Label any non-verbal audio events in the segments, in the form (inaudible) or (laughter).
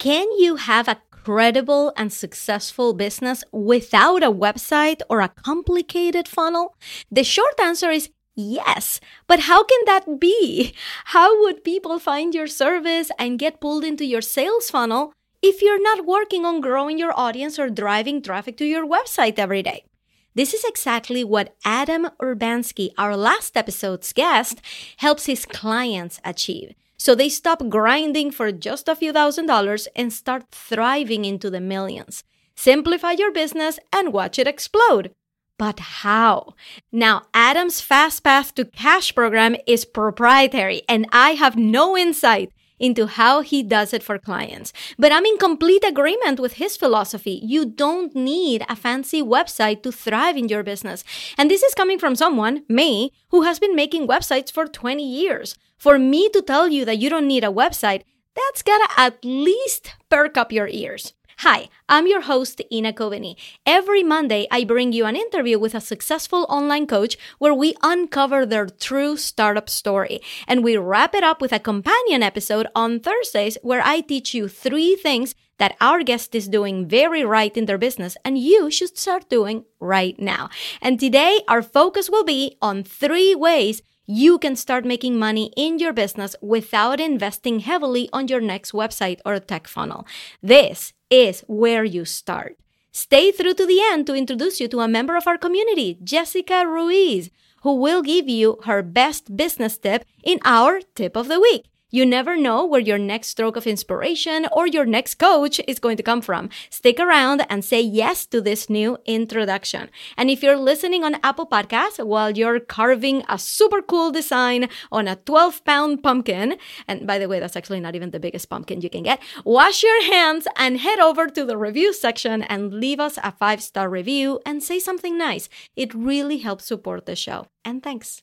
Can you have a credible and successful business without a website or a complicated funnel? The short answer is Yes, but how can that be? How would people find your service and get pulled into your sales funnel if you're not working on growing your audience or driving traffic to your website every day? This is exactly what Adam Urbanski, our last episode's guest, helps his clients achieve. So they stop grinding for just a few thousand dollars and start thriving into the millions. Simplify your business and watch it explode. But how? Now, Adam's Fast Path to Cash program is proprietary, and I have no insight into how he does it for clients. But I'm in complete agreement with his philosophy. You don't need a fancy website to thrive in your business. And this is coming from someone, me, who has been making websites for 20 years. For me to tell you that you don't need a website, that's gotta at least perk up your ears. Hi, I'm your host, Ina Coveney. Every Monday, I bring you an interview with a successful online coach where we uncover their true startup story. And we wrap it up with a companion episode on Thursdays where I teach you three things that our guest is doing very right in their business and you should start doing right now. And today, our focus will be on three ways you can start making money in your business without investing heavily on your next website or tech funnel. This is where you start. Stay through to the end to introduce you to a member of our community, Jessica Ruiz, who will give you her best business tip in our tip of the week. You never know where your next stroke of inspiration or your next coach is going to come from. Stick around and say yes to this new introduction. And if you're listening on Apple Podcasts while you're carving a super cool design on a 12 pound pumpkin, and by the way, that's actually not even the biggest pumpkin you can get, wash your hands and head over to the review section and leave us a five star review and say something nice. It really helps support the show. And thanks.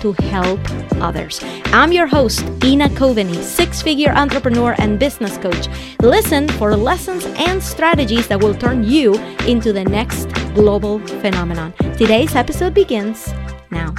to help others. I'm your host, Ina Coveney, six figure entrepreneur and business coach. Listen for lessons and strategies that will turn you into the next global phenomenon. Today's episode begins now.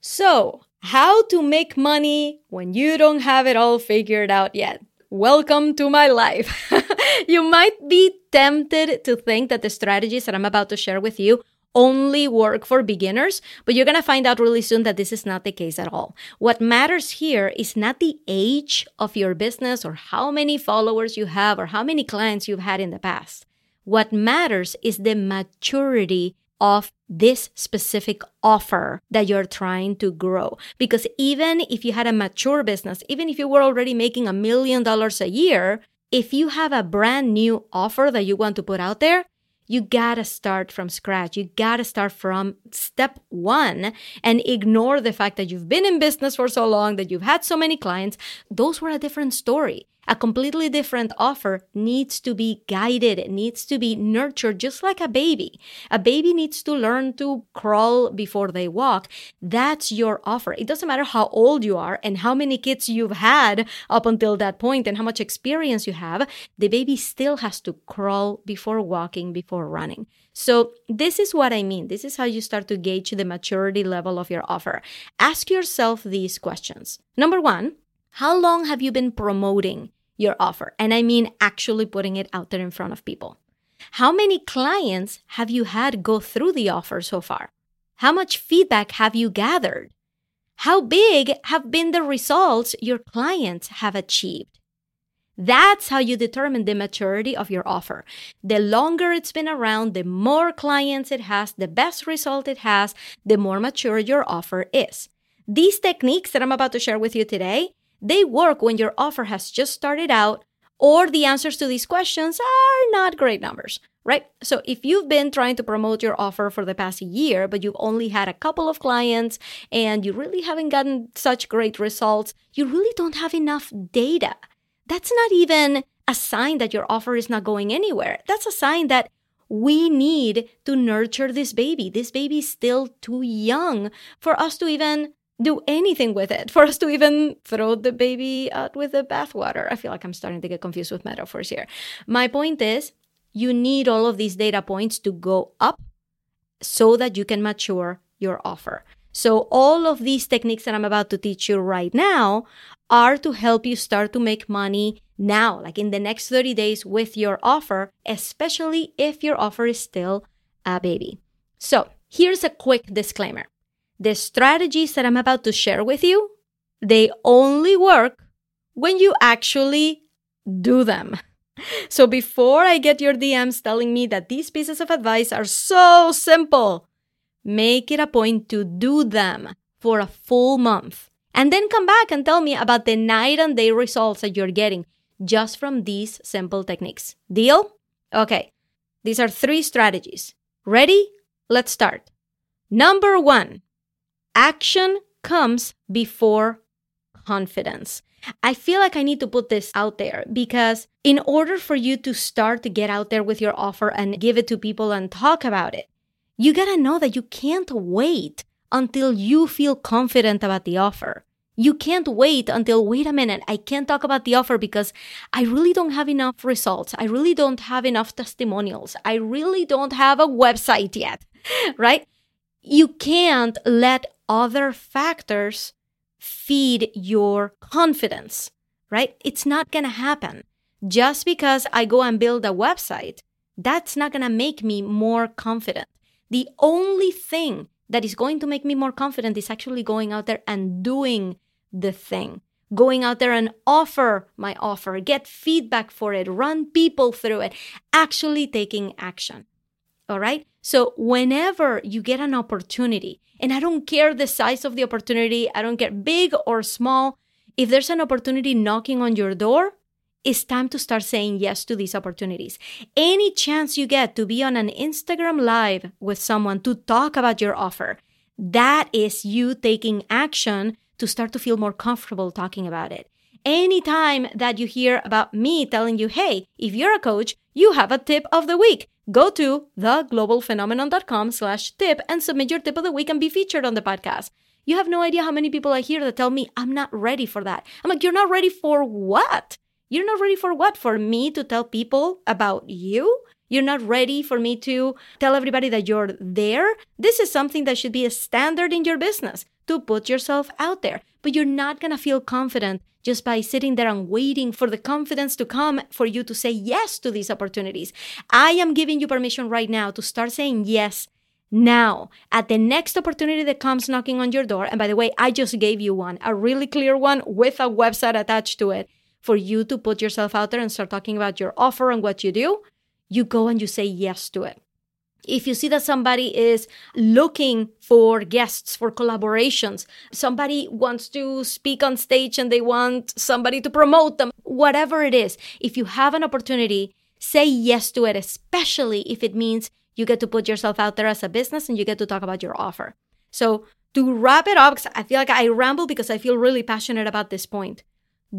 So, how to make money when you don't have it all figured out yet. Welcome to my life. (laughs) you might be tempted to think that the strategies that I'm about to share with you only work for beginners, but you're going to find out really soon that this is not the case at all. What matters here is not the age of your business or how many followers you have or how many clients you've had in the past. What matters is the maturity of this specific offer that you're trying to grow. Because even if you had a mature business, even if you were already making a million dollars a year, if you have a brand new offer that you want to put out there, you gotta start from scratch. You gotta start from step one and ignore the fact that you've been in business for so long, that you've had so many clients. Those were a different story. A completely different offer needs to be guided, it needs to be nurtured just like a baby. A baby needs to learn to crawl before they walk. That's your offer. It doesn't matter how old you are and how many kids you've had up until that point and how much experience you have. The baby still has to crawl before walking, before running. So, this is what I mean. This is how you start to gauge the maturity level of your offer. Ask yourself these questions. Number one, how long have you been promoting your offer? And I mean actually putting it out there in front of people. How many clients have you had go through the offer so far? How much feedback have you gathered? How big have been the results your clients have achieved? That's how you determine the maturity of your offer. The longer it's been around, the more clients it has, the best result it has, the more mature your offer is. These techniques that I'm about to share with you today they work when your offer has just started out or the answers to these questions are not great numbers, right? So if you've been trying to promote your offer for the past year, but you've only had a couple of clients and you really haven't gotten such great results, you really don't have enough data. That's not even a sign that your offer is not going anywhere. That's a sign that we need to nurture this baby. This baby is still too young for us to even do anything with it, for us to even throw the baby out with the bathwater. I feel like I'm starting to get confused with metaphors here. My point is, you need all of these data points to go up so that you can mature your offer. So, all of these techniques that I'm about to teach you right now are to help you start to make money now, like in the next 30 days with your offer, especially if your offer is still a baby. So, here's a quick disclaimer the strategies that I'm about to share with you, they only work when you actually do them. So, before I get your DMs telling me that these pieces of advice are so simple, make it a point to do them for a full month and then come back and tell me about the night and day results that you're getting just from these simple techniques. Deal? Okay, these are three strategies. Ready? Let's start. Number one, action comes before confidence. I feel like I need to put this out there because in order for you to start to get out there with your offer and give it to people and talk about it, you gotta know that you can't wait until you feel confident about the offer. You can't wait until, wait a minute, I can't talk about the offer because I really don't have enough results. I really don't have enough testimonials. I really don't have a website yet, (laughs) right? You can't let other factors feed your confidence, right? It's not going to happen. Just because I go and build a website, that's not going to make me more confident. The only thing that is going to make me more confident is actually going out there and doing the thing. Going out there and offer my offer, get feedback for it, run people through it, actually taking action. All right. So, whenever you get an opportunity, and I don't care the size of the opportunity, I don't care big or small, if there's an opportunity knocking on your door, it's time to start saying yes to these opportunities. Any chance you get to be on an Instagram live with someone to talk about your offer, that is you taking action to start to feel more comfortable talking about it. Anytime that you hear about me telling you, hey, if you're a coach, you have a tip of the week. Go to theglobalphenomenon.com slash tip and submit your tip of the week and be featured on the podcast. You have no idea how many people I hear that tell me, I'm not ready for that. I'm like, you're not ready for what? You're not ready for what? For me to tell people about you? You're not ready for me to tell everybody that you're there? This is something that should be a standard in your business to put yourself out there. But you're not to feel confident just by sitting there and waiting for the confidence to come for you to say yes to these opportunities. I am giving you permission right now to start saying yes now at the next opportunity that comes knocking on your door. And by the way, I just gave you one, a really clear one with a website attached to it for you to put yourself out there and start talking about your offer and what you do. You go and you say yes to it if you see that somebody is looking for guests for collaborations somebody wants to speak on stage and they want somebody to promote them whatever it is if you have an opportunity say yes to it especially if it means you get to put yourself out there as a business and you get to talk about your offer. So to wrap it up i feel like i ramble because i feel really passionate about this point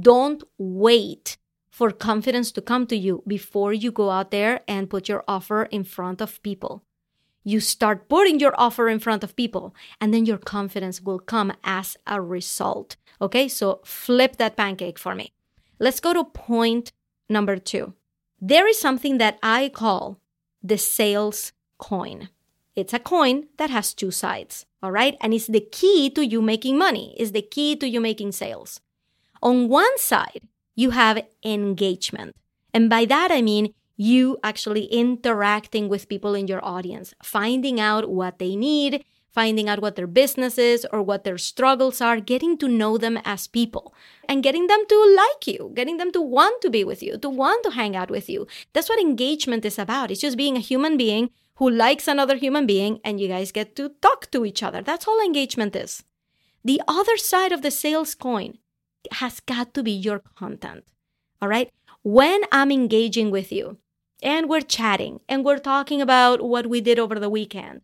don't wait for confidence to come to you before you go out there and put your offer in front of people. You start putting your offer in front of people, and then your confidence will come as a result. Okay, so flip that pancake for me. Let's go to point number two. There is something that I call the sales coin. It's a coin that has two sides, all right? And it's the key to you making money, it's the key to you making sales. On one side, you have engagement. And by that, I mean you actually interacting with people in your audience, finding out what they need, finding out what their business is or what their struggles are, getting to know them as people, and getting them to like you, getting them to want to be with you, to want to hang out with you. That's what engagement is about. It's just being a human being who likes another human being and you guys get to talk to each other. That's all engagement is. The other side of the sales coin has got to be your content. All right. When I'm engaging with you and we're chatting and we're talking about what we did over the weekend,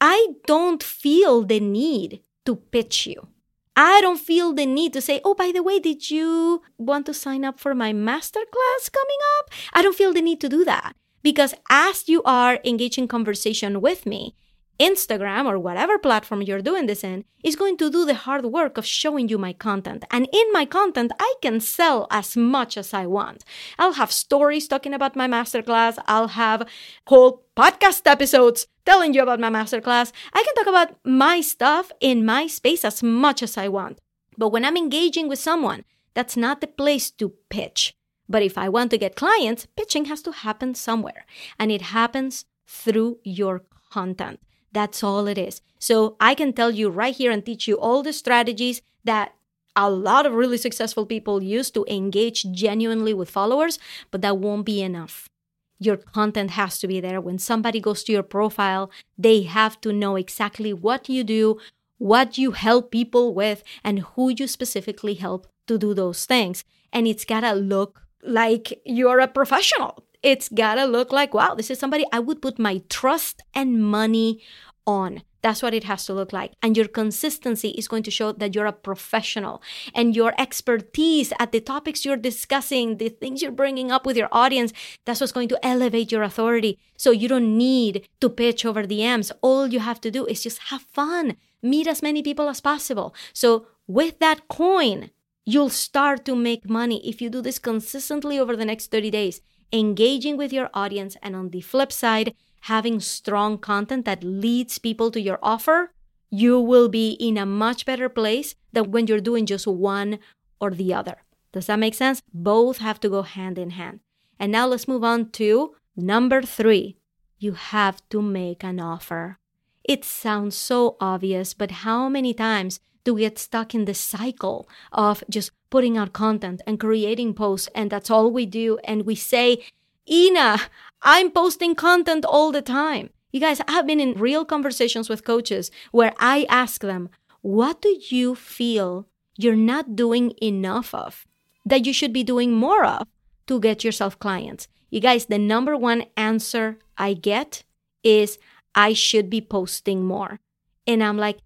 I don't feel the need to pitch you. I don't feel the need to say, oh, by the way, did you want to sign up for my masterclass coming up? I don't feel the need to do that Because as you are engaging conversation with me, Instagram or whatever platform you're doing this in is going to do the hard work of showing you my content. And in my content, I can sell as much as I want. I'll have stories talking about my masterclass. I'll have whole podcast episodes telling you about my masterclass. I can talk about my stuff in my space as much as I want. But when I'm engaging with someone, that's not the place to pitch. But if I want to get clients, pitching has to happen somewhere. And it happens through your content. That's all it is. So I can tell you right here and teach you all the strategies that a lot of really successful people use to engage genuinely with followers, but that won't be enough. Your content has to be there. When somebody goes to your profile, they have to know exactly what you do, what you help people with, and who you specifically help to do those things. And it's gotta look like you're a professional. It's gotta look like, wow, this is somebody I would put my trust and money on. That's what it has to look like. And your consistency is going to show that you're a professional and your expertise at the topics you're discussing, the things you're bringing up with your audience, that's what's going to elevate your authority. So you don't need to pitch over the DMs. All you have to do is just have fun, meet as many people as possible. So with that coin, you'll start to make money if you do this consistently over the next 30 days, engaging with your audience. And on the flip side, having strong content that leads people to your offer, you will be in a much better place than when you're doing just one or the other. Does that make sense? Both have to go hand in hand. And now let's move on to number three. You have to make an offer. It sounds so obvious, but how many times do we get stuck in the cycle of just putting out content and creating posts, and that's all we do? And we say, Ina, I'm posting content all the time. You guys, I've been in real conversations with coaches where I ask them, what do you feel you're not doing enough of that you should be doing more of to get yourself clients? You guys, the number one answer I get is I should be posting more. And I'm like,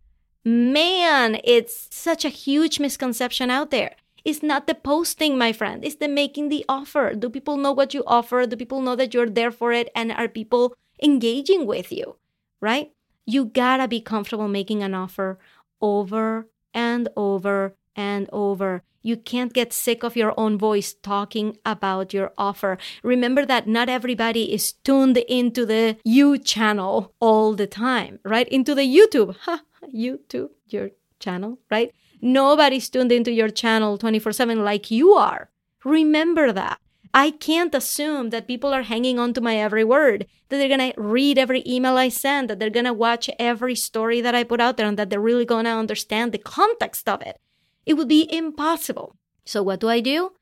man, it's such a huge misconception out there. It's not the posting, my friend. It's the making the offer. Do people know what you offer? Do people know that you're there for it? And are people engaging with you? Right? You gotta be comfortable making an offer over and over and over. You can't get sick of your own voice talking about your offer. Remember that not everybody is tuned into the you channel all the time, right? Into the YouTube. (laughs) Ha, YouTube, your channel, right? Nobody's tuned into your channel 24 7 like you are. Remember that. I can't assume that people are hanging on to my every word, that they're going to read every email I send, that they're going to watch every story that I put out there, and that they're really going to understand the context of it. It would be impossible. So, what do I do?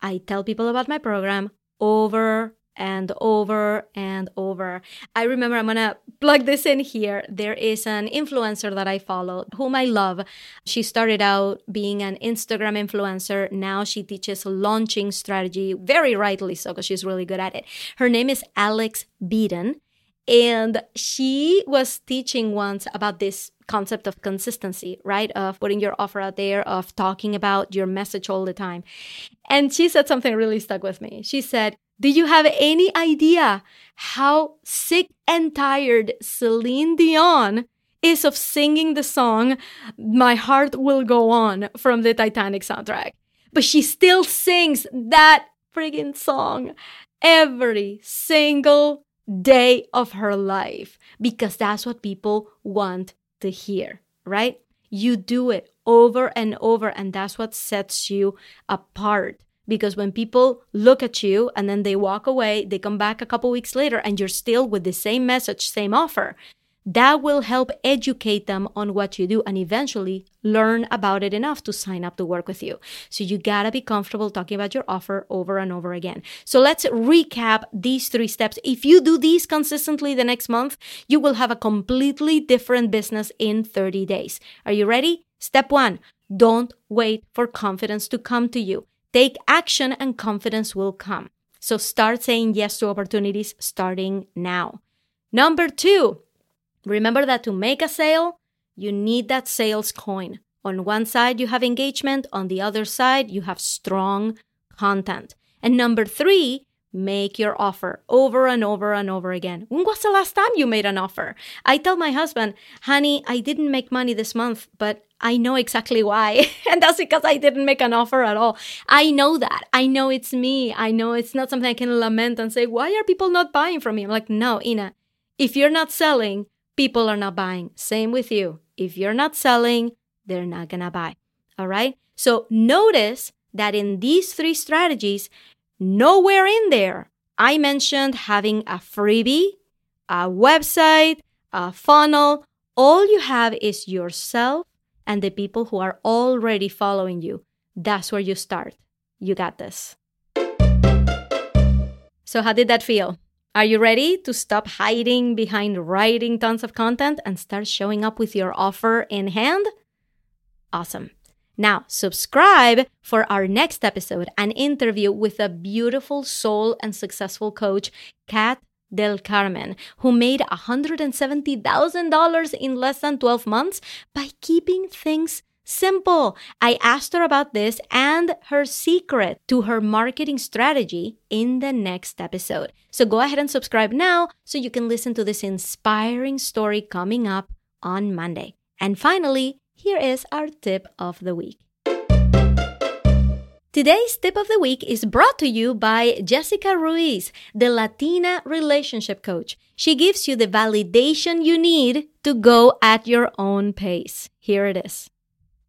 I tell people about my program over and over and over. I remember I'm gonna plug this in here. There is an influencer that I follow whom I love. She started out being an Instagram influencer. Now she teaches launching strategy, very rightly so, because she's really good at it. Her name is Alex Beadon. And she was teaching once about this concept of consistency, right? Of putting your offer out there, of talking about your message all the time. And she said something really stuck with me. She said, do you have any idea how sick and tired Celine Dion is of singing the song My Heart Will Go On from the Titanic soundtrack? But she still sings that friggin' song every single day of her life because that's what people want to hear, right? You do it over and over, and that's what sets you apart because when people look at you and then they walk away, they come back a couple weeks later and you're still with the same message, same offer. That will help educate them on what you do and eventually learn about it enough to sign up to work with you. So you gotta be comfortable talking about your offer over and over again. So let's recap these three steps. If you do these consistently the next month, you will have a completely different business in 30 days. Are you ready? Step one, don't wait for confidence to come to you. Take action and confidence will come. So start saying yes to opportunities starting now. Number two, remember that to make a sale, you need that sales coin. On one side, you have engagement. On the other side, you have strong content. And number three, make your offer over and over and over again. When was the last time you made an offer? I tell my husband, honey, I didn't make money this month, but I know exactly why. (laughs) and that's because I didn't make an offer at all. I know that. I know it's me. I know it's not something I can lament and say, why are people not buying from me? I'm like, no, Ina, if you're not selling, people are not buying. Same with you. If you're not selling, they're not gonna buy. All right. So notice that in these three strategies, nowhere in there I mentioned having a freebie, a website, a funnel. All you have is yourself and the people who are already following you. That's where you start. You got this. So, how did that feel? Are you ready to stop hiding behind writing tons of content and start showing up with your offer in hand? Awesome. Now, subscribe for our next episode an interview with a beautiful soul and successful coach, Kat del Carmen, who made $170,000 in less than 12 months by keeping things simple. I asked her about this and her secret to her marketing strategy in the next episode. So go ahead and subscribe now so you can listen to this inspiring story coming up on Monday. And finally, here is our tip of the week. Today's tip of the week is brought to you by Jessica Ruiz, the Latina relationship coach. She gives you the validation you need to go at your own pace. Here it is.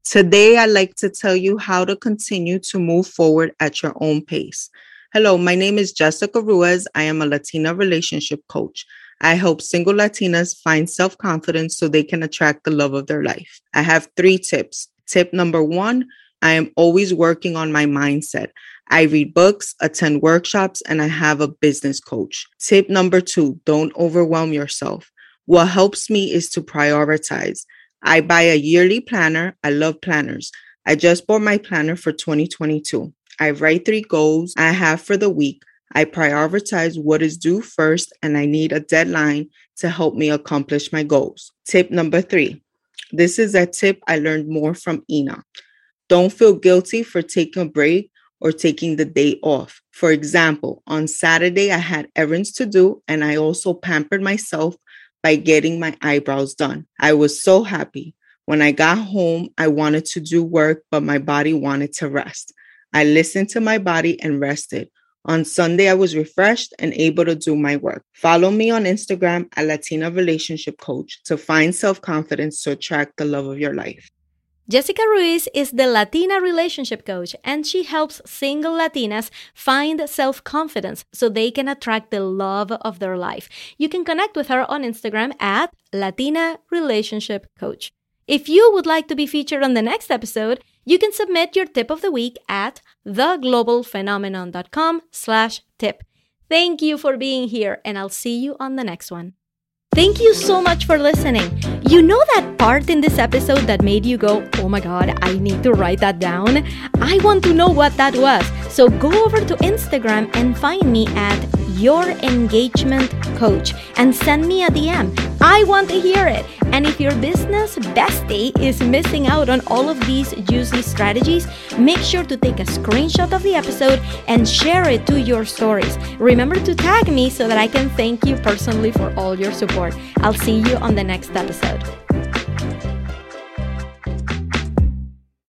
Today, I'd like to tell you how to continue to move forward at your own pace. Hello, my name is Jessica Ruiz. I am a Latina relationship coach. I help single Latinas find self confidence so they can attract the love of their life. I have three tips. Tip number one I am always working on my mindset. I read books, attend workshops, and I have a business coach. Tip number two don't overwhelm yourself. What helps me is to prioritize. I buy a yearly planner. I love planners. I just bought my planner for 2022. I write three goals I have for the week. I prioritize what is due first, and I need a deadline to help me accomplish my goals. Tip number three this is a tip I learned more from Ina. Don't feel guilty for taking a break or taking the day off. For example, on Saturday, I had errands to do, and I also pampered myself by getting my eyebrows done. I was so happy. When I got home, I wanted to do work, but my body wanted to rest. I listened to my body and rested. On Sunday, I was refreshed and able to do my work. Follow me on Instagram at Latina Relationship Coach to find self confidence to attract the love of your life. Jessica Ruiz is the Latina relationship coach, and she helps single Latinas find self confidence so they can attract the love of their life. You can connect with her on Instagram at Latina Relationship Coach. If you would like to be featured on the next episode, you can submit your tip of the week at theglobalphenomenon.com slash tip. Thank you for being here, and I'll see you on the next one. Thank you so much for listening. You know that part in this episode that made you go, oh my god, I need to write that down? I want to know what that was. So go over to Instagram and find me at your engagement coach and send me a DM. I want to hear it. And if your business bestie is missing out on all of these juicy strategies, make sure to take a screenshot of the episode and share it to your stories. Remember to tag me so that I can thank you personally for all your support. I'll see you on the next episode.